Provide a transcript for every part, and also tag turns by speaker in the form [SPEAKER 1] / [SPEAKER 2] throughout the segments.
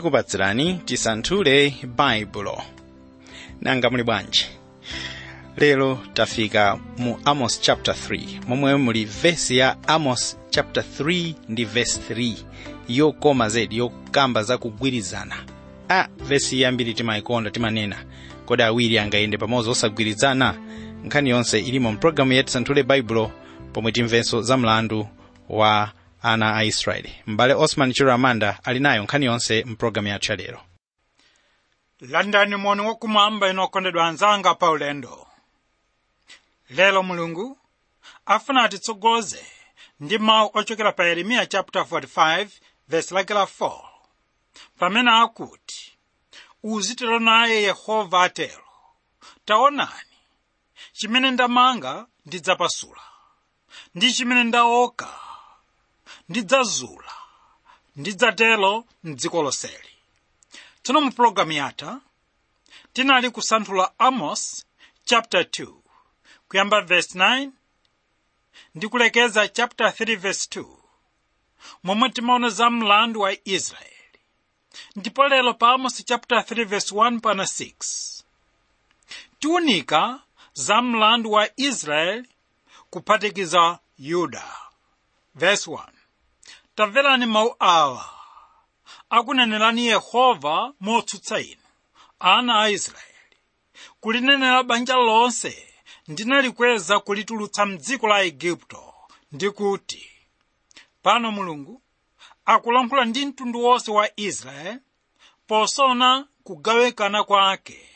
[SPEAKER 1] tikupatsirani tisanthule baibulo nanga muli bwanji? Lero tafika mu amos chapter 3 momwe muli vesi ya amos chapter 3 ndi vesi 3 yokoma zedi yokamba zakugwirizana a vesi yambiri timayikonda timanena kodi awiri angayende pamodzi osagwirizana. Nkhani yonse ilimo mpulogalamu ya tisanthule baibulo pomwe timvenso za mlandu wa ana a israeli. M'bale osman chiro ali nayo nkhani yonse mpulogalamu yathu ya lero
[SPEAKER 2] landani moni wakumwamba inokondedwa anzanga pa ulendo. Lero mulungu afuna atitsogoze ndi mawu ochokera pa yeremiya chapter 45 verse lake la 4 pamene akuti uzitero naye yehova atero. Taonani chimene ndamanga ndidzapasula ndi chimene ndaoka ndidzazula ndidzatero mdziko lonseli tsono mu pulogalamu yatha tinali kusanthula amos chapter 2 kuyamba verse 9 ndi kulekeza chapter 3 verse 2 momwe timaona za mlandu wa israeli. Ndipo lero pa amos chapter 3 verse 1 pana 6 tiunika za mlandu wa israeli kuphatikiza yuda. Verse 1 tamverani mawu awa. Akunenerani yehova motsutsa inu ana a israeli. Kulinenera banja lonse ndinalikweza kulitulutsa mdziko la igupto ndikuti pano mulungu akulankhula ndi mtundu wonse wa israeli posona kugawikana kwake.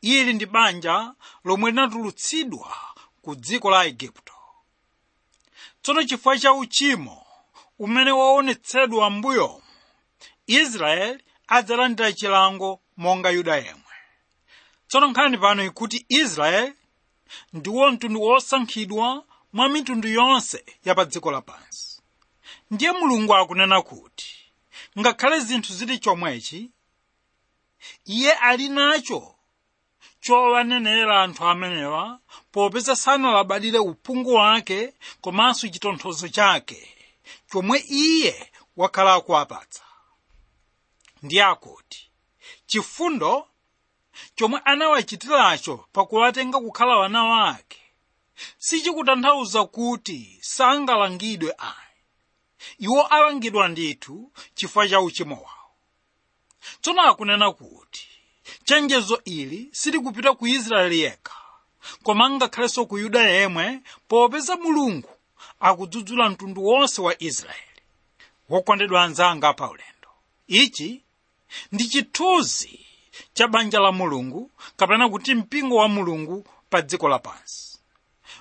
[SPEAKER 2] Ili ndi banja lomwe linatulutsidwa ku dziko la igupto tsono chifukwa cha uchimo umene waonetsedwa m'mbuyomu israeli adzalandira chilango monga yuda yemwe. Tsono nkhani pano ikuti israeli ndiwo mtundu wosankhidwa mwa mitundu yonse ya pa dziko lapansi. Ndiye mulungu akunena kuti ngakhale zinthu zili chomwechi iye ali nacho chowanenera anthu amenewa popeza sanalabadire uphungu wake komanso chitonthozo chake chomwe iye wakhala akuwapatsa ndi akuti chifundo chomwe anawachitiracho pakuwatenga kukhala wana wake sichikutanthauza kuti sangalangidwe ayi. Iwo alangidwa ndithu chifukwa cha uchimo wawo. Tsono akunena kuti chenjezo ili silikupita ku israeli yekha koma ngakhalenso ku yuda yemwe popeza mulungu akudzudzula mtundu wonse wa israeli. Wokondedwa anzanga pa ulendo. Ichi ndi chithunzi cha banja la mulungu kapena kuti mpingo wa mulungu pa dziko lapansi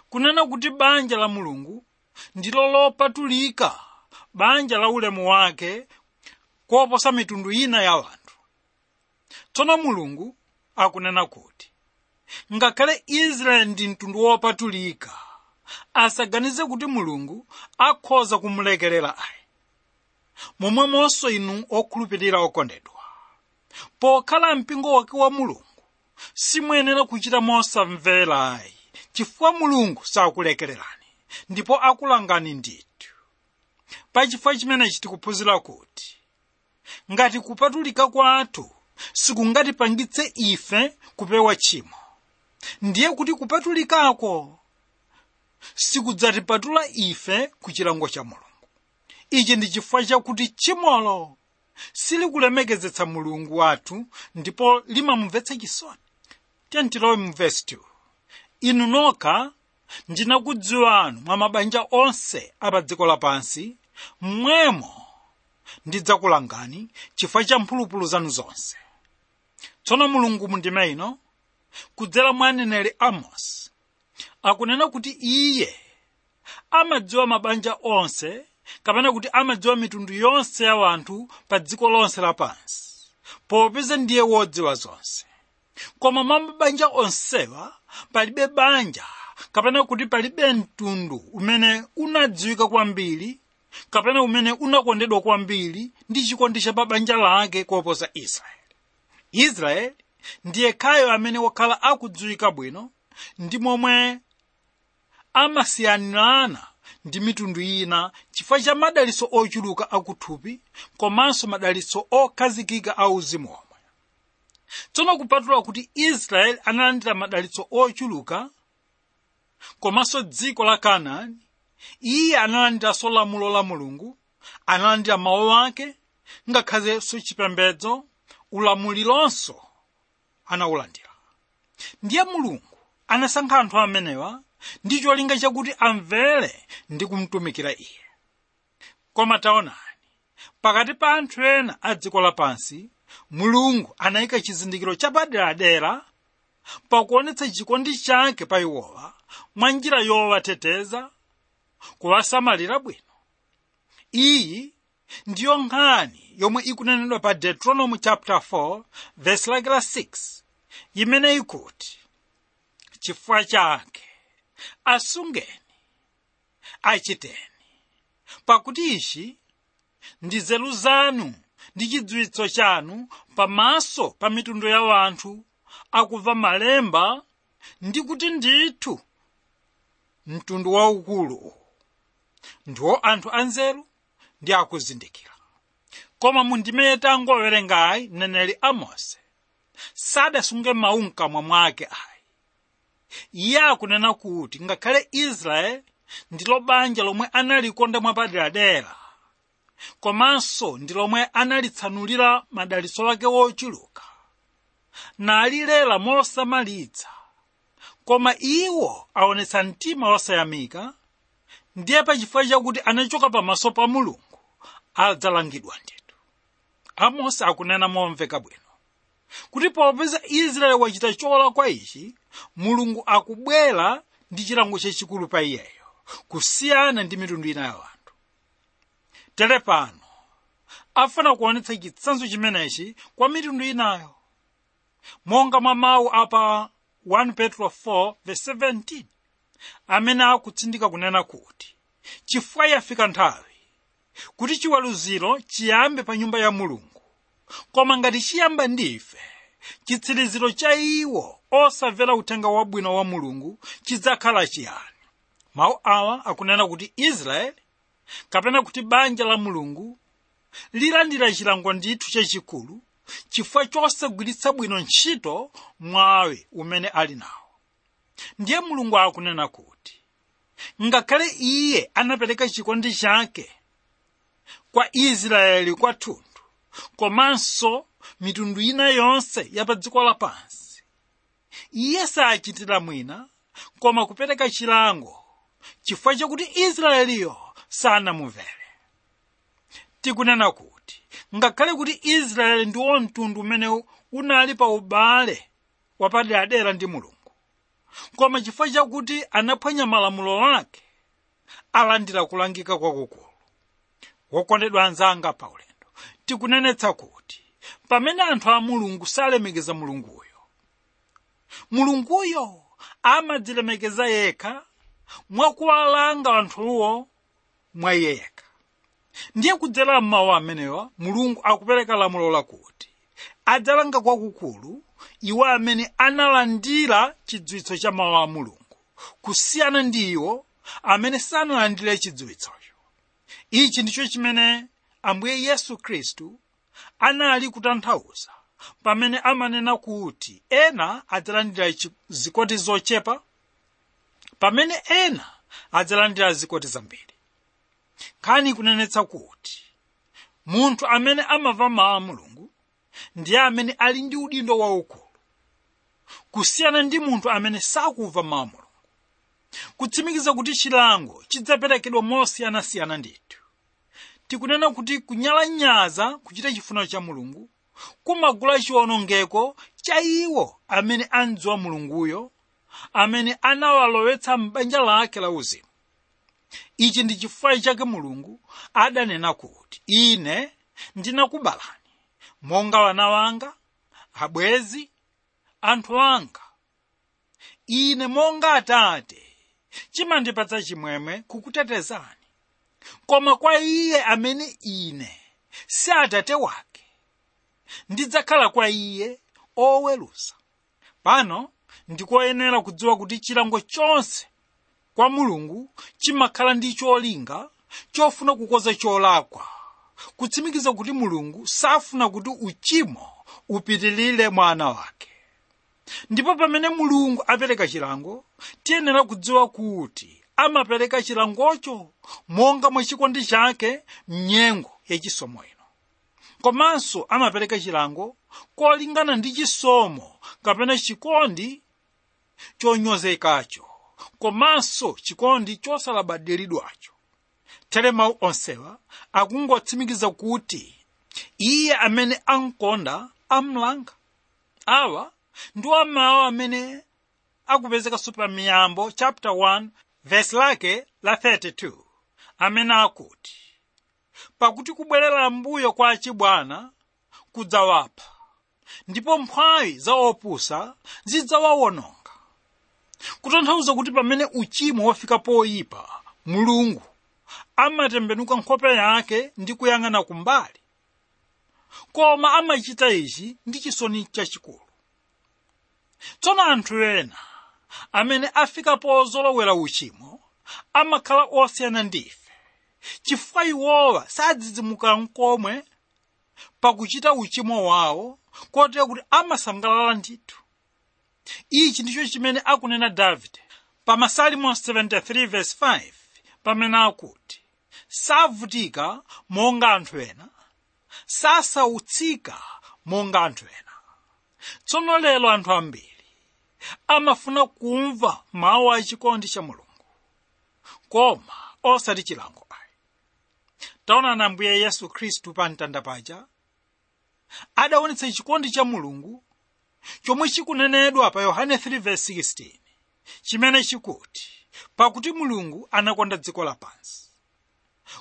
[SPEAKER 2] kunena kuti banja la mulungu ndilo lopatulika banja la ulemu wake koposa mitundu ina ya anthu tsono mulungu akunena kuti ngakhale israeli ndi mtundu wopatulika asaganize kuti mulungu akhoza kumulekerera ayi. Momwemonso inu okhulupirira okondedwa. Pokhala mpingo wake wa mulungu simuyenera kuchita mosamvera ayi chifukwa mulungu sakulekererani ndipo akulangani ndithu. Pachifukwa chimenechi tikuphunzira kuti ngati kupatulika kwathu sikungatipangitse ife kupewa tchimo. Ndiye kuti kupatulikako sikudzatipatula ife ku chilango cha mulungu. Ichi ndi chifukwa chakuti tchimolo silikulemekezetsa mulungu wathu ndipo limamumvetsa chisoni. Tentilowe mu vesi 2 inu nokha ndinakudziwanu mwa mabanja onse a pa dziko lapansi mmwemo ndidzakulangani chifukwa cha mphulupulu zanu zonse. Tsono mulungu mundime ino kudzera mwa aneneri amos akunena kuti iye amadziwa mabanja onse kapena kuti amadziwa mitundu yonse ya wanthu pa dziko lonse lapansi popeza ndiye wodziwa zonse. Koma mwa mabanja onsewa palibe banja kapena kuti palibe mtundu umene unadziwika kwambiri kapena umene unakondedwa kwambiri ndi chikondi cha mabanja lake koposa israeli. Israeli ndiye khayo amene wakhala akudziwika bwino ndi momwe amasiyanirana ndi mitundu ina chifukwa cha madalitso ochuluka akuthupi komanso madalitso okhazikika a uzimu omwe tsono kupatula kuti israeli analandira madalitso ochuluka komanso dziko la kanaani iye analandiranso lamulo la mulungu analandira mawu ake ngakhalenso chipembedzo ulamulironso anawulandira ndiye mulungu anasankha anthu amenewa ndi cholinga chakuti amvere ndi kumtumikira iye. Koma taonani pakati pa anthu ena a dziko lapansi mulungu anayika chizindikiro chapaderadera pakuonetsa chikondi chake pa iwowa mwa yowateteza kuwasamalira bwino. Iyi ndiyo nkhani yomwe ikunenedwa pa deuteronomy chapter 4 verse lake la 6 imene ikuti chifukwa chake asungeni. Achiteni. Pakuti ichi ndi nzeru zanu ndi chidziwitso chanu pamaso pa mitundu ya wanthu akumva malemba ndi kuti ndithu mtundu waukulu. Ndiwo anthu anzeru ndi akuzindikira. Koma mundime tangowerengayi mneneri amosi sadasunge mawu mkamwa mwake ayi iye akunena kuti ngakhale israeli ndilo banja lomwe analikonda mwapaderadera komanso ndi lomwe analitsanulira madalitso ake wochuluka nalilera mosamalitsa. Koma iwo aonetsa mtima wosayamika ndiye pachifukwa chakuti anachoka pamaso pa mulungu adzalangidwa ndithu amosi akunena momveka bwino. Kuti popeza israeli wachita cholakwa ichi mulungu akubwera ndi chilango chachikulu pa iyeyo kusiyana ndi mitundu ina ya anthu tere pano afuna kuonetsa chitsanzo chimenechi kwa mitundu inayo. Monga mwa mawu apa 1 petro 4 verse 17 amene akutsindika kunena kuti chifukwa yafika nthawi kuti chiweruziro chiyambe pa nyumba ya mulungu. Koma ngati chiyamba ndife chitsiriziro cha iwo osamvera uthenga wabwino wa mulungu chidzakhala chiyani? Mawu awa akunena kuti israeli kapena kuti banja la mulungu lilandira chilango ndithu chachikulu chifukwa chosagwiritsa bwino ntchito mwawi umene ali nawo. Ndiye mulungu akunena kuti ngakhale iye anapereka chikondi chake kwa israeli kwathunthu komanso mitundu ina yonse ya pa dziko lapansi iye sachitira mwina koma kupereka chilango chifukwa chakuti israeliyo sanamumvere tikunena kuti ngakhale kuti israeli ndiwo mtundu umene unali pa ubale wapaderadera ndi mulungu. Koma chifukwa chakuti anaphwanya malamulo ake alandira kulangika kwakukulu. Wokondedwa anzanga pa ulendo tikunenetsa kuti pamene anthu a mulungu salemekeza mulunguyo mulunguyo amadzilemekeza yekha mwakuwalanga anthuwo mwa yekha ndiye kudzera m'mawu amenewa mulungu akupereka lamulo lakuti adzalanga kwakukulu iwo amene analandira chidziwitso cha mawu a mulungu. Kusiyana ndi iwo amene sanalandire chidziwitsocho ichi ndicho chimene ambuye yesu khristu anali kutanthauza. Pamene amanena kuti ena adzalandira zikoti zochepa? Pamene ena adzalandira zikoti zambiri. Nkhani kunenetsa kuti munthu amene amamva mawu a mulungu ndiye amene ali ndi udindo waukulu. Kusiyana ndi munthu amene sakumva mawu a mulungu. Kutsimikiza kuti chilango chidzaperekedwa mosiyanasiyana ndithu tikunena kuti kunyalanyaza kuchita chifuniro cha mulungu kumagula chiwonongeko cha iwo amene andziwa mulunguyo amene anawalowetsa m'banja lake la uzimu. Ichi ndi chifukwa chake mulungu adanena kuti ine ndinakubalani monga wana wanga abwezi anthu anga. Ine monga atate chimandipatsa chimwemwe kukutetezani koma kwa iye amene ine si atate wake. Ndidzakhala kwa iye oweruza pano ndikoyenera kudziwa kuti chilango chonse kwa mulungu chimakhala ndi cholinga chofuna kukonza cholakwa. Kutsimikiza kuti mulungu safuna kuti uchimo upitilire mwa ana wake. Ndipo pamene mulungu apereka chilango tiyenera kudziwa kuti amapereka chilangocho monga mwa chikondi chake mnyengo yachisomo ino. Komanso amapereka chilango kolingana ndi chisomo kapena chikondi chonyozekacho. Komanso chikondi chosalabadiridwacho tere mawu onsewa akungotsimikiza kuti iye amene amkonda amlanga. Awa ndiwo mawu amene akupezeka pa miyambo chapter 1 verse lake la 32 amene akuti. Pakuti kubwerera mbuyo kwa achibwana kudzawapha. Ndipo mphwayi za opusa zidzawawononga. Kutanthauza kuti pamene uchimo wafika poyipa mulungu amatembenuka nkhope yake ndi kuyang'ana kumbali. Koma amachita ichi ndi chisoni chachikulu. Tsono anthu ena amene afika pozolowera uchimo amakhala osiyana ndife. Chifukwa iwowa sadzidzimuka nkomwe pakuchita uchimo wawo kotero kuti amasangalala ndithu. Ichi ndicho chimene akunena davide pa masalimo 73 verse 5 pamene akuti savutika monga anthu ena sasautsika monga anthu ena. Tsono lero anthu ambiri amafuna kumva mawu a chikondi cha mulungu. Koma osati chilango ayi. Taonani ambuye yesu khristu pa mtanda paja adaonetsa chikondi cha mulungu chomwe chikunenedwa pa yohane 3:16 chimene chikuti pakuti mulungu anakonda dziko lapansi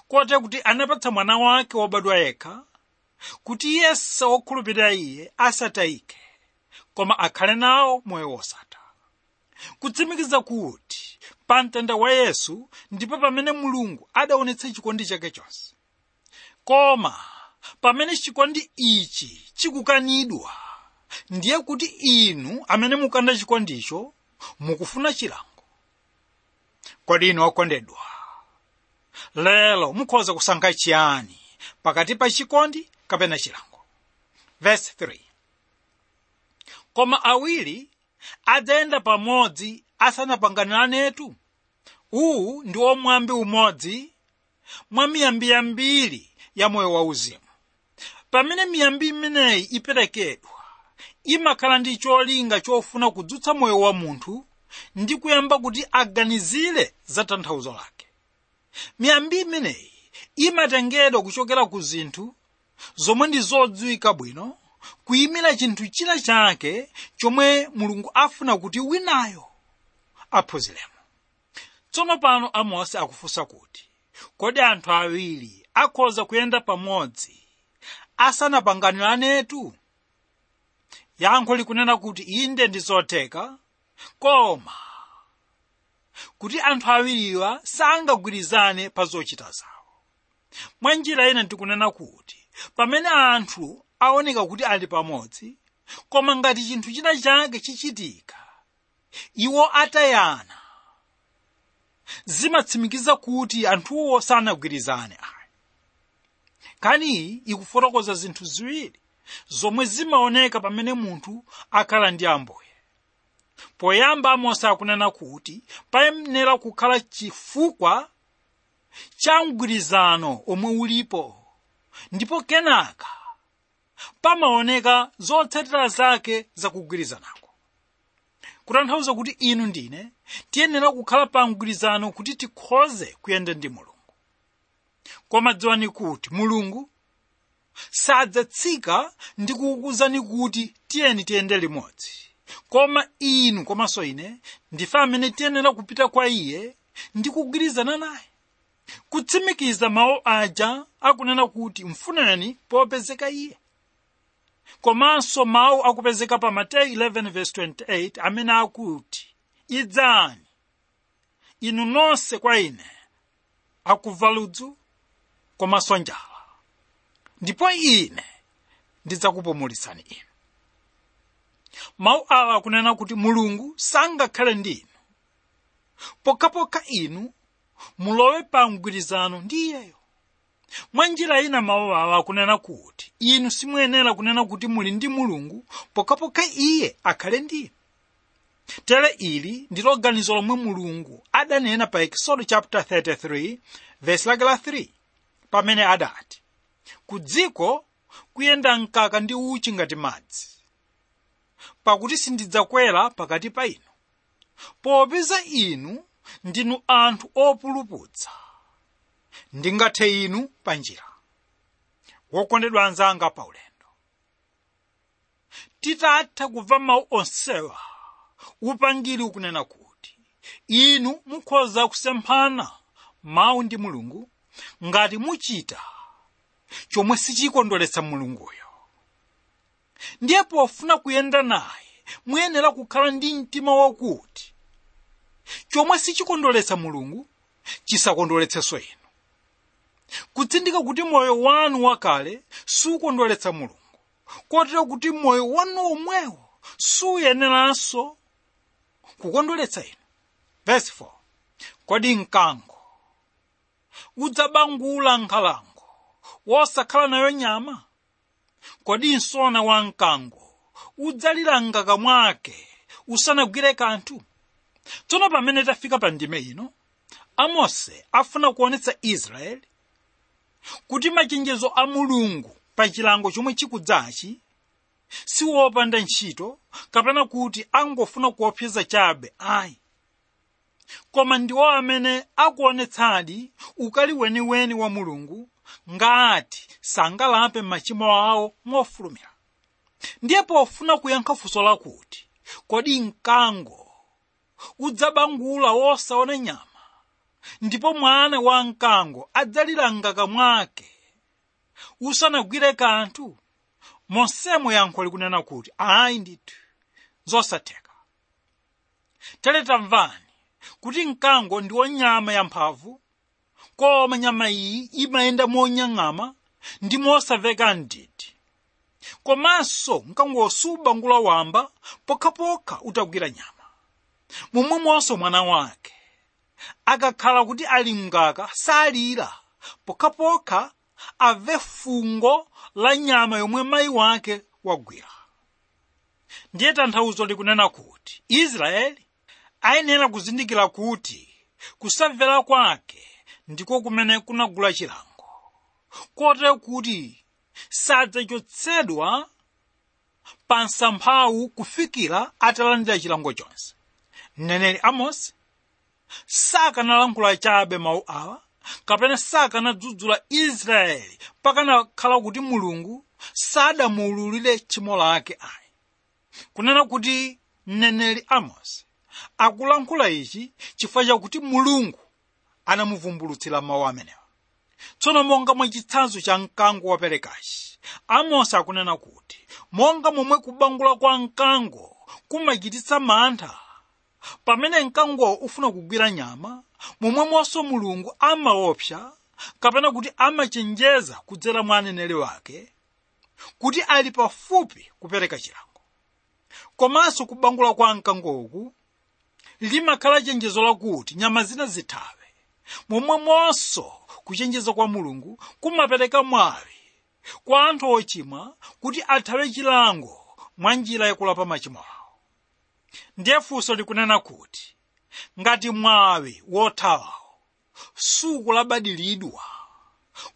[SPEAKER 2] kote kuti anapatsa mwana wake wobadwa yekha kuti yense wokhulupirira iye asatayike koma akhale nawo moyo wosatha kutsimikiza kuti pa mtanda wa yesu ndipo pamene mulungu adaonetsa chikondi chake chonse koma pamene chikondi ichi chikukanidwa ndiye kuti inu amene mukanda chikondicho mukufuna chilango. Kodi inu okondedwa lero mukhoza kusankha chiyani pakati pa chikondi kapena chilango? Verse 3 koma awiri adzayenda pamodzi asanapanganiranetu uwu ndi omwambi umodzi mwa miyambi yambiri ya moyo wauzimu pamene miyambi imeneyi iperekedwa imakhala ndi cholinga chofuna kudzutsa moyo wa munthu ndi kuyamba kuti aganizire za tanthauzo lake. Miyambi imeneyi imatengedwa kuchokera ku zinthu zomwe ndi zodziwika bwino kuyimira chinthu china chake chomwe mulungu afuna kuti winayo aphunziremo tsono pano amosi akufunsa kuti kodi anthu awiri akhoza kuyenda pamodzi asanapanganiretu yankho likunena kuti inde ndi zotheka koma kuti anthu awiriwa sangagwirizane pa zochita zawo. Mwa njira ina ndikunena kuti pamene anthu aoneka kuti ali pamodzi koma ngati chinthu china chake chichitika iwo atayana. Zimatsimikiza kuti anthuwo sanagwirizane ayi. Kani ikufotokoza zinthu ziwiri zomwe zimaoneka pamene munthu akhala ndi ambuye poyamba amosi akunena kuti payenera kukhala chifukwa cha mgwirizano omwe ulipo ndipo kenaka pamaoneka zotsatira zake zakugwirizanako kutanthauza kuti inu ndine tiyenera kukhala pa mgwirizano kuti tikhoze kuyenda ndi mulungu. Koma dziwani kuti mulungu sadzatsika ndi kukuwuzani kuti tiyeni tiyende limodzi. Koma inu komanso ine ndife amene tiyenera kupita kwa iye ndi kugwirizana naye. Kutsimikiza mawu aja akunena kuti mfuneni popezeka iye komanso mawu akupezeka pa mateyu 11:28 amene akuti idzani inu nonse kwa ine akumva ludzu komanso njala ndipo ine ndidzakupumulitsani inu. Mawu awa akunena kuti mulungu sangakhale ndi inu pokhapokha inu mulowe pa mgwirizano ndi iyeyo mwa njira ina mawu awa akunena kuti inu simuyenera kunena kuti muli ndi mulungu pokhapokha iye akhale ndi tere ili ndilo ganizo lomwe mulungu adanena pa ekisodo chapter 33 verse lake la 3 pamene adati ku dziko kuyenda mkaka ndi uchi ngati madzi pakuti sindidzakwera pakati pa inu. Popeza inu ndinu anthu opuluputsa ndingathe inu pa njira. Wokondedwa anzanga pa ulendo titatha kubva mawu onsewa upangiri ukunena kuti inu mukhoza kusemphana mawu ndi mulungu ngati muchita chomwe sichikondweretsa mulunguyo. Ndiye pofuna kuyenda naye muyenera kukhala ndi mtima wakuti chomwe sichikondweretsa mulungu chisakondweretsenso inu kutsindika kuti moyo wanu wakale sukondweretsa mulungu. Kotero kuti moyo wanu omwewo suyeneranso kukondweretsa inu. Verse 4 kodi mkango? Udzabangula nkhalango. Wosakhala nayo nyama? Kodi msona wa mkango? Udzalira mngaka mwake? Usanagwire kanthu? Tsono pamene tafika pa ndime ino amose afuna kuonetsa israeli kuti machenjezo a mulungu pa chilango chomwe chikudzachi siwopanda ntchito kapena kuti angofuna kuopseza chabe ayi. Koma ndiwo amene akuonetsadi ukali weniweni wa mulungu ngati sangalape machimo awo mofulumira. Ndiye pofuna kuyankha funso lakuti kodi mkango udzabangula wosaona nyama ndipo mwana wa mkango adzalira mngaka mwake usanagwire kanthu? Monsemo yankho likunena kuti ayi ndithu zosatheka. Tere tamvani kuti mkango ndiwo nyama yamphamvu? Koma nyama iyi imayenda monyang'ama ndi mosamveka ndidi. Komanso mkangowo subangula wamba pokhapokha utagwira nyama. Momwemonso mwana wake akakhala kuti ali mngaka salira pokhapokha amve fungo la nyama yomwe mayi wake wagwira. Ndiye tanthauzo likunena kuti israeli ayenera kuzindikira kuti kusamvera kwake ndiko kumene kunagula chilango. Kotero kuti sadzachotsedwa pa msamphawu kufikira atalandira chilango chonse. Mneneri amosi sakanalankhula chabe mawu awa. Kapena sakanadzudzula israeli. Pakanakhala kuti mulungu sadamuululire tchimo lake ayi. Kunena kuti mneneri amosi akulankhula ichi chifukwa chakuti mulungu anamuvumbulutsira mawu amenewa. Tsono monga mwa chitsanzo cha mkango waperekachi amosi akunena kuti monga momwe kubangula kwa mkango kumachititsa mantha pamene mkangowo ufuna kugwira nyama momwemonso mulungu amaopsa kapena kuti amachenjeza kudzera mwa aneneri wake kuti ali pafupi kupereka chilango. Komanso kubangula kwa mkangowu limakhala chenjezo lakuti nyama zina zithawe momwemonso kuchenjeza kwa mulungu kumapereka mwawi kwa anthu ochimwa kuti athawe chilango mwa njira yakulapa machimo awo ndiye funso likunena kuti ngati mwawi wothawawo sukulabadiridwa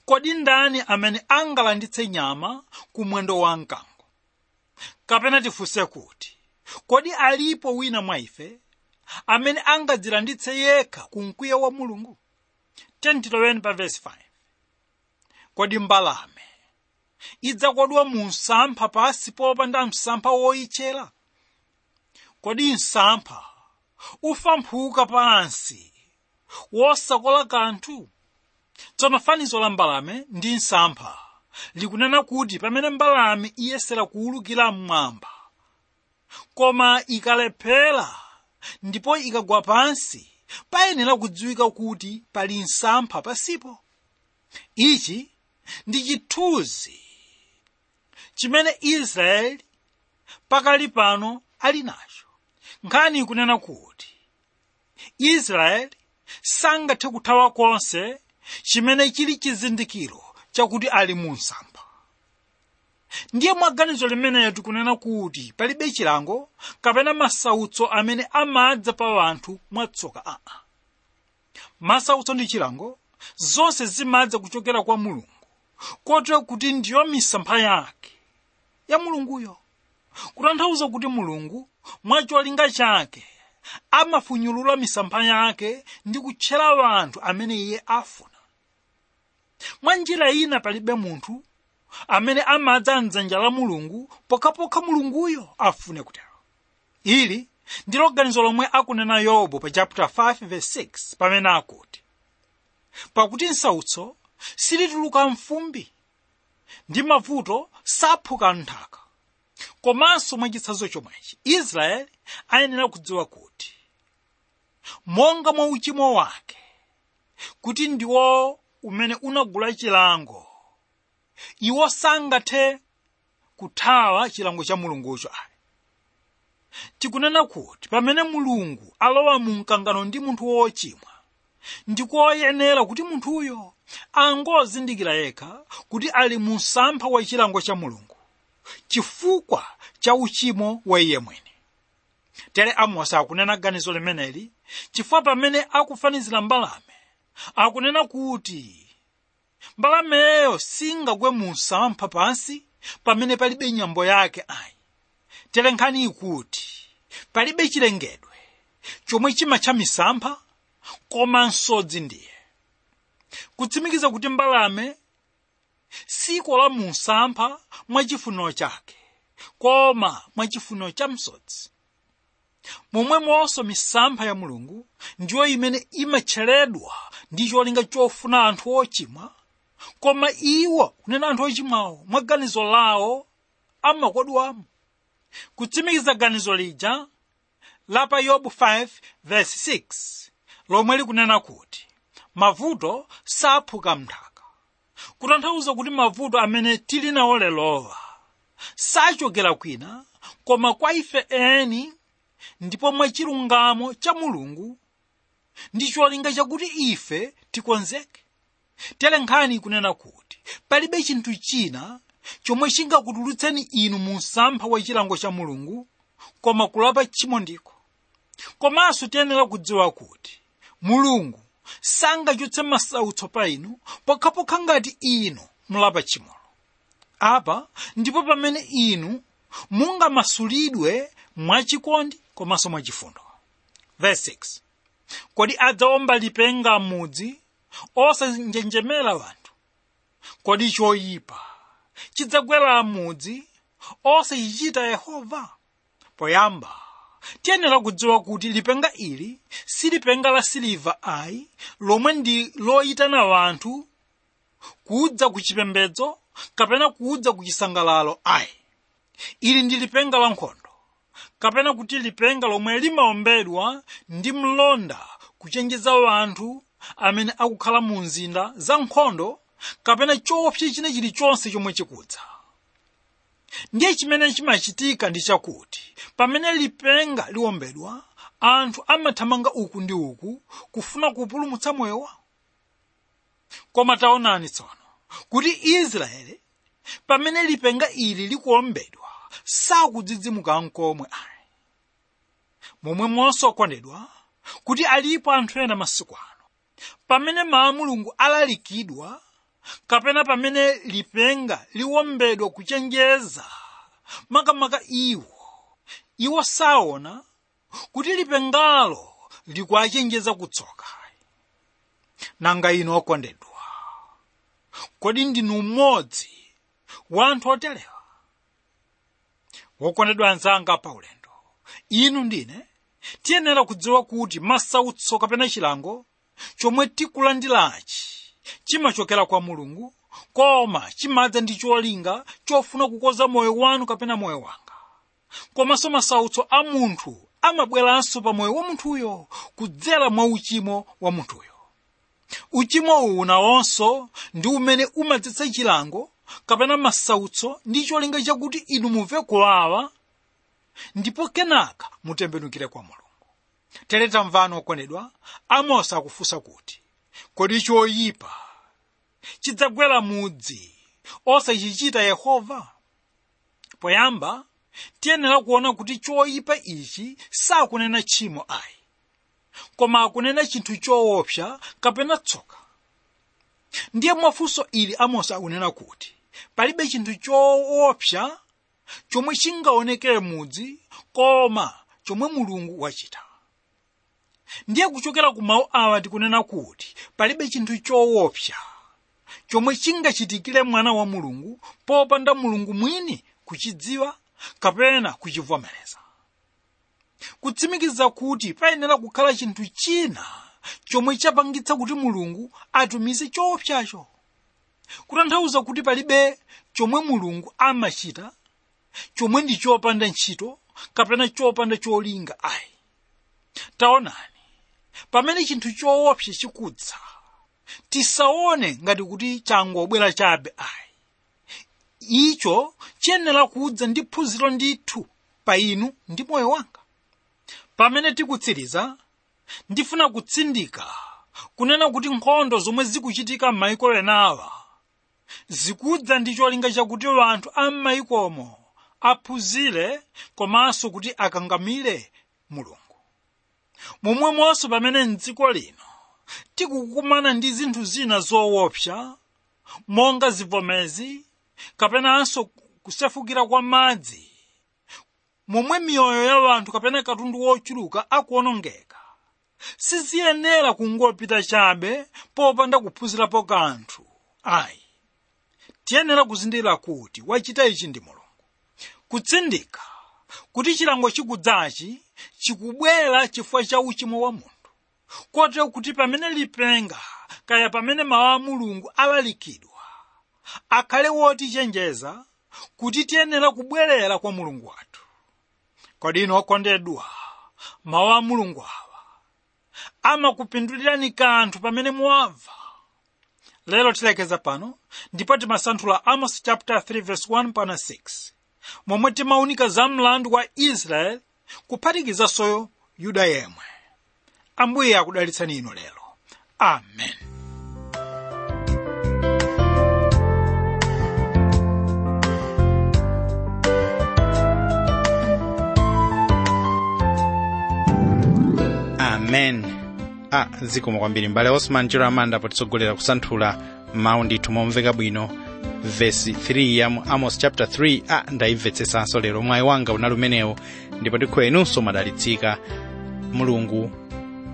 [SPEAKER 2] kodi ndani amene angalanditse nyama ku mwendo wa mkango? Kapena tifunse kuti kodi alipo wina mwa ife amene angadzilanditse yekha ku mkwiyo wa mulungu? Tentiloweni pa vesi 5 kodi mbalame idzakodwa mu msampha pasi popanda msampha woyichera kodi msampha ufamphuka pansi wosakola kanthu. Tsono fanizo la mbalame ndi msampha likunena kuti pamene mbalame iyesera kuwulukira mmwamba koma ikalephera ndipo ikagwa pansi payenera kudziwika kuti pali msampha pasipo. Ichi ndi chithunzi chimene israeli pakali pano ali nacho nkhani ikunena kuti israeli sangathe kuthawa konse chimene chili chizindikiro chakuti ali mu msampha ndiye mwaganizo limeneyo tikunena kuti palibe chilango kapena masautso amene amadza pa anthu mwatsoka aa. Masautso ndi chilango zonse zimadza kuchokera kwa mulungu kotero kuti ndiyo misampha yake ya mulunguyo. Kutanthauza kuti mulungu mwacholinga chake amafunyulula misampha yake ndi kutchera anthu amene iye afuna. Mwa njira ina palibe munthu amene amadza mdzanja la mulungu pokhapokha mulunguyo afune kutero ili ndilo ganizo lomwe akunena yobu pa chapter 5 verse 6 pamene akuti pakuti nsautso silituluka mfumbi ndi mavuto saphuka nthaka komanso mwachitsanzo chomwechi israeli ayenera kudziwa kuti monga mwa uchimo wake kuti ndiwo umene unagula chilango iwo sangathe kuthawa chilango cha mulungucho ayi. Tikunena kuti pamene mulungu alowa mu mkangano ndi munthu wochimwa ndikoyenera kuti munthuyo angozindikira yekha kuti ali mu wa chilango cha mulungu chifukwa cha uchimo wa iye mwini tere amosi akunena ganizo limeneli chifukwa pamene akufanizira mbalame akunena kuti mbalameyo singagwe mu msampha pansi pamene palibe nyambo yake ayi. Tere nkhani ikuti palibe chilengedwe chomwe chimatcha misampha koma nsodzi ndiye. Kutsimikiza kuti mbalame sikola mu msampha mwachifuniro chake. Koma mwachifuniro cha msodzi momwemonso misampha ya mulungu ndiyo imene imatcheredwa ndi cholinga chofuna anthu ochimwa. Koma iwo kunena anthu ochimwawo mwa ganizo lawo amakodwamo. Kutsimikiza ganizo lija la pa yobu 5 verse 6 lomwe likunena kuti mavuto saphuka mnthaka kutanthauza kuti mavuto amene tili nawo lelowa. Sachokera kwina koma kwa ife eni ndipo mwachilungamo cha mulungu ndi cholinga chakuti ife tikonzeke. Telenkhani nkhani ikunena kuti palibe chinthu china chomwe chingakutulutseni inu mu msampha wa chilango cha mulungu koma kulapa tchimo ndiko. Komanso tiyenera kudziwa kuti mulungu sangachotse masautso pa inu pokhapokha ngati inu mulapa tchimolo apa ndipo pamene inu mungamasulidwe mwachikondi komanso mwachifundo. Verse 6 kodi adzawomba lipenga m'mudzi osanjenjemera wanthu kodi choyipa chidzagwera m'mudzi osachichita yehova? Poyamba tiyenera kudziwa kuti lipenga ili si lipenga la siliva ayi lomwe ndi loyitana wanthu kudza ku chipembedzo kapena kudza ku chisangalalo ayi ili ndi lipenga la nkhondo kapena kuti lipenga lomwe limaombedwa ndi mlonda kuchenjeza wanthu amene akukhala mu mzinda za nkhondo kapena choopsa china chilichonse chomwe chikudza ndiye chimene chimachitika ndi chakuti pamene lipenga liwombedwa anthu amathamanga uku ndi uku kufuna kupulumutsa moyo wawo. Koma taonani tsono kuti israeli pamene lipenga ili likuwombedwa sakudzidzimuka nkomwe ayi momwemonso kondedwa kuti alipo anthu ena masiku ano pamene mawu mulungu alalikidwa kapena pamene lipenga liwombedwa kuchenjeza makamaka iwo iwo saona kuti lipengalo likuachenjeza kutsoka. Nanga inu okondedwa kodi ndinu mmodzi wa anthu oterewa? Wokondedwa anzanga paulendo. Inu ndine tiyenera kudziwa kuti masautso kapena chilango chomwe tikulandilachi chimachokera kwa mulungu koma chimadza ndi cholinga chofuna kukoza moyo wanu kapena moyo wanga. Komanso masautso a munthu amabweranso pa moyo wa munthuyo kudzera mwa uchimo wa munthuyo. Uchimo uwu nawonso ndi umene umadzetsa chilango kapena masautso ndi cholinga chakuti inu mumve kuwawa ndipo kenaka mutembenukire kwa mulungu. Tere tamvani okondedwa amosi akufunsa kuti kodi choyipa chidzagwera mudzi osachichita yehova. Poyamba tiyenera kuona kuti choyipa ichi sakunena tchimo ayi koma akunena chinthu choopsa kapena tsoka. Ndiye mwafunso ili amosi akunena kuti palibe chinthu choopsa chomwe chingaonekere mudzi koma chomwe mulungu wachita. Ndiye kuchokera ku mawu awa tikunena kuti palibe chinthu choopsa chomwe chingachitikire mwana wa mulungu popanda mulungu mwini kuchidziwa kapena kuchivomereza kutsimikiza kuti payenera kukhala chinthu china chomwe chapangitsa kuti mulungu atumize choopsacho. Kutanthauza kuti palibe chomwe mulungu amachita chomwe ndi chopanda ntchito kapena chopanda cholinga ayi. Taonani pamene chinthu choopsa chikudza tisaone ngati kuti changobwera chabe ayi. Icho chiyenera kudza ndi phunziro ndithu pa inu ndi moyo wanga. Pamene tikutsiriza ndifuna kutsindika kunena kuti nkhondo zomwe zikuchitika m'mayiko enawa zikudza ndi cholinga chakuti anthu a m'mayikomo aphunzire komanso kuti akangamire mulungu. Momwemonso pamene mdziko lino tikukumana ndi zinthu zina zoopsa monga zivomezi kapenanso kusefukira kwa madzi. Momwe miyoyo ya anthu kapena katundu wochuluka akuonongeka. Siziyenera kungopita chabe popanda kuphunzirapo kanthu. Ayi tiyenera kuzindikira kuti wachita ichi ndi mulungu. Kutsindika kuti chilango chikudzachi chikubwera chifukwa cha uchimo wa munthu kotero kuti pamene lipenga kaya pamene mawu a mulungu alalikidwa akhale wotichenjeza kuti tiyenera kubwerera kwa mulungu wathu. Kodi ino okondedwa mawu a mulungu awa amakupindulirani kanthu pamene muwamva lero tilekeza pano ndipo timasanthula amos chapter 3 verse 1 pana 6 momwe timaunika za mlandu wa israeli kuphatikizanso yuda yemwe ambuye akudalitsani inu lero. Amen.
[SPEAKER 1] Amen. A zikomo kwambiri mbale. Osman chero amanda potitsogolera kusanthula mawu ndithu momveka bwino vesi 3 ya amos chapter 3 a ndayimvetsetsanso lero. Mwayi wanga unali umenewo ndipo ndikho inunso madalitsika mulungu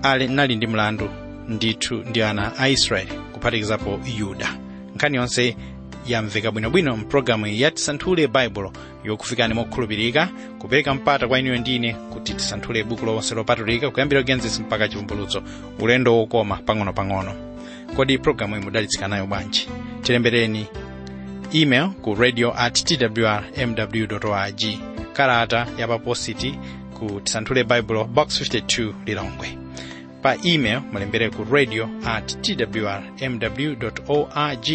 [SPEAKER 1] ali nali ndi mlandu ndithu ndi ana a israeli kuphatikizapo yuda. Nkhani yonse yamveka bwinobwino mpulogalamu ya tisanthule baibulo yokufikani mokhulupirika kupereka mpata kwa inuyo ndine kuti tisanthule buku lonse lopatulika kuyambira genesis mpaka chivumbulutso ulendo wokoma pang'ono-pang'ono kodi pulogalamu iyi mudalitsika nayo bwanji? Tilembereni email ku radio at twr mw org. Kalata ya papositi ku tisanthule baibulo box 52 lilongwe pa email mulembere ku radio at twr mw org.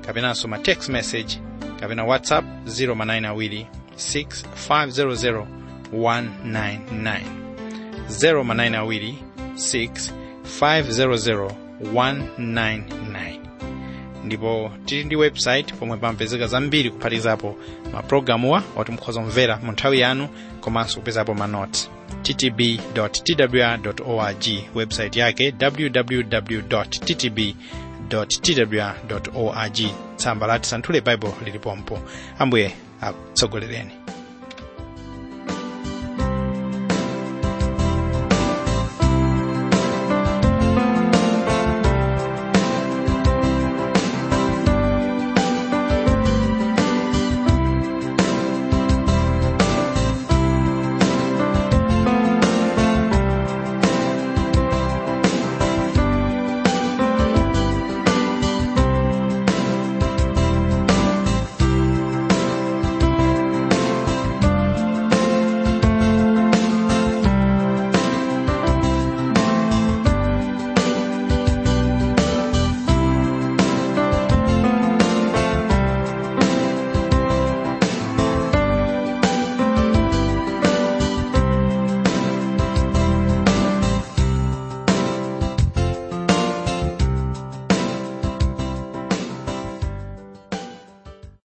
[SPEAKER 1] Kapenanso ma text message kapena whatsapp 0manayinawiri 6500 199 0manayinawiri 6500 199 ndipo tili ndi website pomwe pamapezeka zambiri kuphatikizapo mapulogalamuwa oti mukhoza kumvera mu nthawi yanu komanso kupezapo manoti ttb twr org website yake www ttb twr org. Tsamba lati santhule baibulo lilipompo ambuye akutsogolereni